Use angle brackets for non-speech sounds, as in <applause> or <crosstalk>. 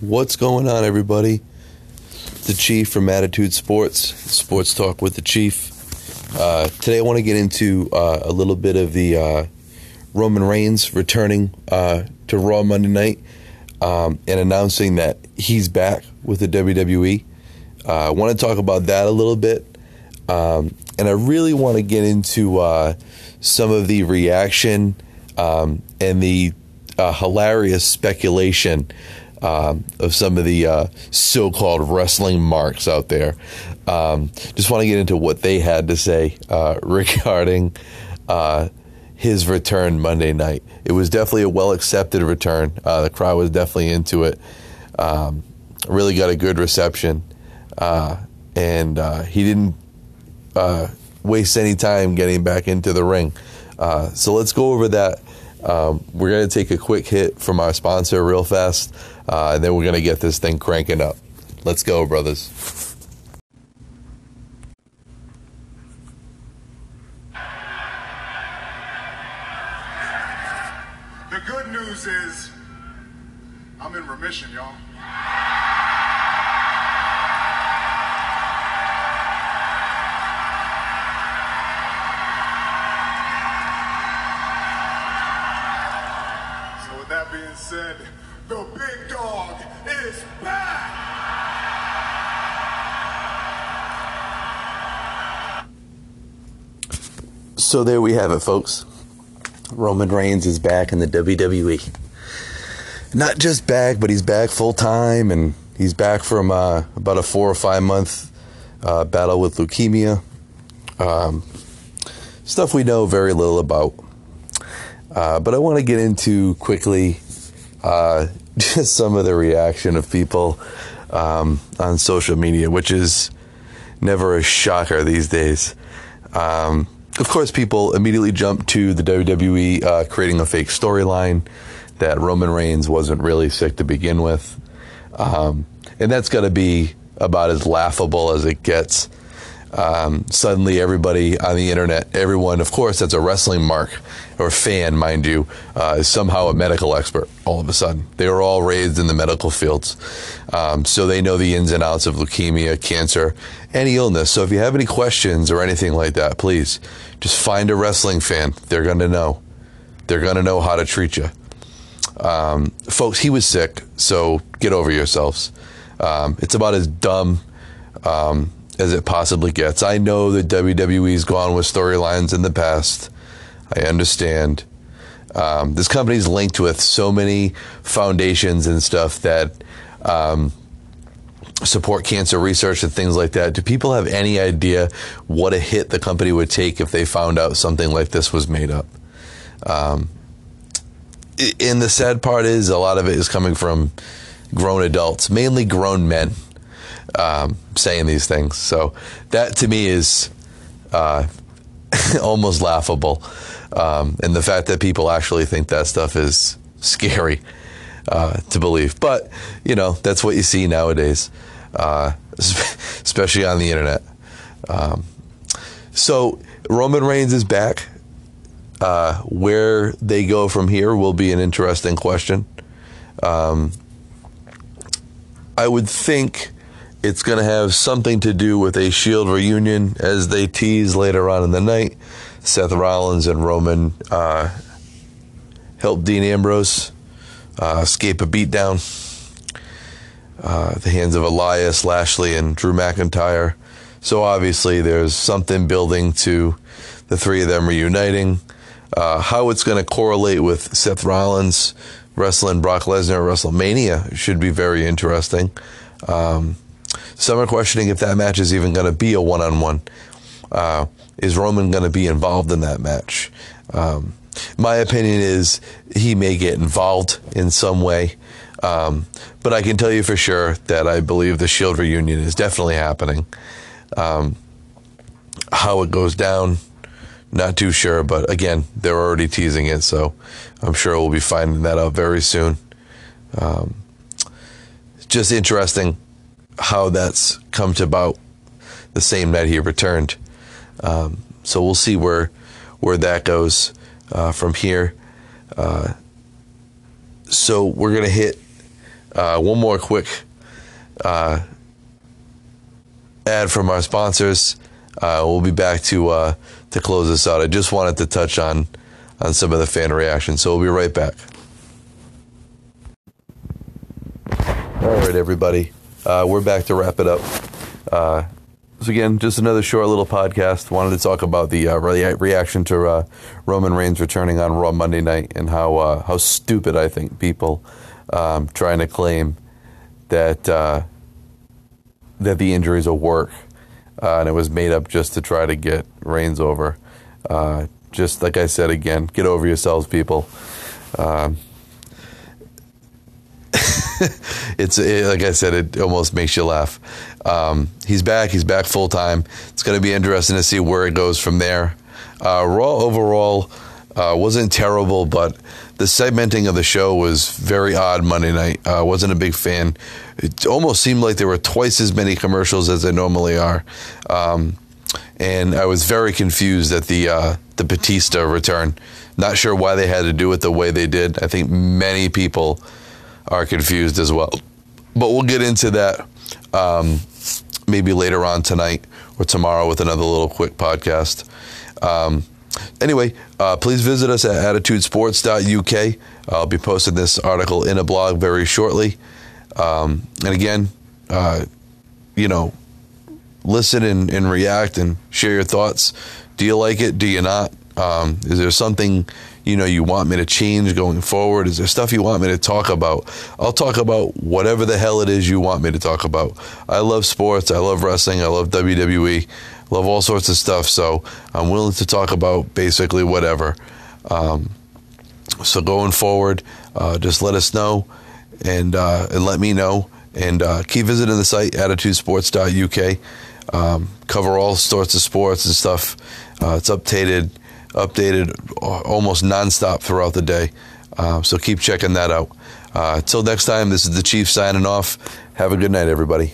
What's going on, everybody? The Chief from Attitude Sports, Sports Talk with the Chief. Uh, today, I want to get into uh, a little bit of the uh, Roman Reigns returning uh, to Raw Monday night um, and announcing that he's back with the WWE. Uh, I want to talk about that a little bit. Um, and I really want to get into uh, some of the reaction um, and the hilarious speculation um, of some of the uh, so-called wrestling marks out there. Um, just want to get into what they had to say uh, <laughs> regarding uh, his return Monday night. It was definitely a well accepted return. Uh, the crowd was definitely into it. Um, really got a good reception, uh, and he didn't waste any time getting back into the ring. so let's go over that. Um, we're going to take a quick hit from our sponsor real fast. Uh, and then we're going to get this thing cranking up. Let's go, brothers. The good news is I'm in remission, y'all. Said, the big dog is back! So there we have it, folks. Roman Reigns is back in the WWE. Not just back, but he's back full time, and he's back from uh, about a four or five month uh, battle with leukemia. Um, stuff we know very little about. Uh, but I want to get into quickly uh, just <laughs> some of the reaction of people um, on social media, which is never a shocker these days. Um, of course, people immediately jump to the WWE uh, creating a fake storyline that Roman Reigns wasn't really sick to begin with. Um, and that's got to be about as laughable as it gets. Um, suddenly, everybody on the internet, everyone, of course, that's a wrestling mark or fan, mind you, uh, is somehow a medical expert all of a sudden. They were all raised in the medical fields. Um, so they know the ins and outs of leukemia, cancer, any illness. So if you have any questions or anything like that, please just find a wrestling fan. They're going to know. They're going to know how to treat you. Um, folks, he was sick, so get over yourselves. Um, it's about as dumb um, as it possibly gets. I know that WWE's gone with storylines in the past. I understand. Um, this company's linked with so many foundations and stuff that um, support cancer research and things like that. Do people have any idea what a hit the company would take if they found out something like this was made up? Um, and the sad part is a lot of it is coming from grown adults, mainly grown men, um, saying these things. So that to me is uh, <laughs> almost laughable. Um, and the fact that people actually think that stuff is scary uh, to believe. But, you know, that's what you see nowadays, uh, <laughs> especially on the internet. Um, so Roman Reigns is back. Uh, where they go from here will be an interesting question. Um, I would think it's going to have something to do with a Shield reunion, as they tease later on in the night. Seth Rollins and Roman uh, help Dean Ambrose uh, escape a beatdown. Uh, the hands of Elias, Lashley, and Drew McIntyre. So obviously, there's something building to the three of them reuniting. Uh, how it's going to correlate with Seth Rollins wrestling Brock Lesnar at WrestleMania should be very interesting. Um, some are questioning if that match is even going to be a one on one. Is Roman going to be involved in that match? Um, my opinion is he may get involved in some way. Um, but I can tell you for sure that I believe the Shield reunion is definitely happening. Um, how it goes down, not too sure, but again, they're already teasing it, so I'm sure we'll be finding that out very soon. Um, just interesting how that's come to about the same night he returned. Um, so we'll see where where that goes uh, from here. Uh, so we're gonna hit Uh, one more quick uh, ad from our sponsors. Uh, we'll be back to uh, to close this out. I just wanted to touch on on some of the fan reactions, so we'll be right back. All right, everybody, uh, we're back to wrap it up. Uh, so again, just another short little podcast. Wanted to talk about the uh, re- reaction to uh, Roman Reigns returning on Raw Monday night and how uh, how stupid I think people um, trying to claim that uh, that the is a work and it was made up just to try to get Reigns over. Just like I said again, get over yourselves, people. Um, <laughs> it's it, like I said, it almost makes you laugh. Um, he's back. He's back full time. It's going to be interesting to see where it goes from there. Uh, Raw overall uh, wasn't terrible, but the segmenting of the show was very odd Monday night. Uh, wasn't a big fan. It almost seemed like there were twice as many commercials as there normally are, um, and I was very confused at the uh, the Batista return. Not sure why they had to do it the way they did. I think many people are confused as well. But we'll get into that um, maybe later on tonight or tomorrow with another little quick podcast. Um, anyway, uh, please visit us at attitudesports.uk. I'll be posting this article in a blog very shortly. Um, and again, uh, you know, listen and, and, react and share your thoughts. Do you like it? Do you not? Um, is there something you know you want me to change going forward? Is there stuff you want me to talk about? I'll talk about whatever the hell it is you want me to talk about. I love sports. I love wrestling. I love WWE. Love all sorts of stuff. So I'm willing to talk about basically whatever. Um, so going forward, uh, just let us know and uh, and let me know. And uh, keep visiting the site attitudesports.uk. Um, cover all sorts of sports and stuff. Uh, it's updated updated almost nonstop throughout the day. Uh, so keep checking that out. Uh, until next time, this is the Chief signing off. Have a good night, everybody.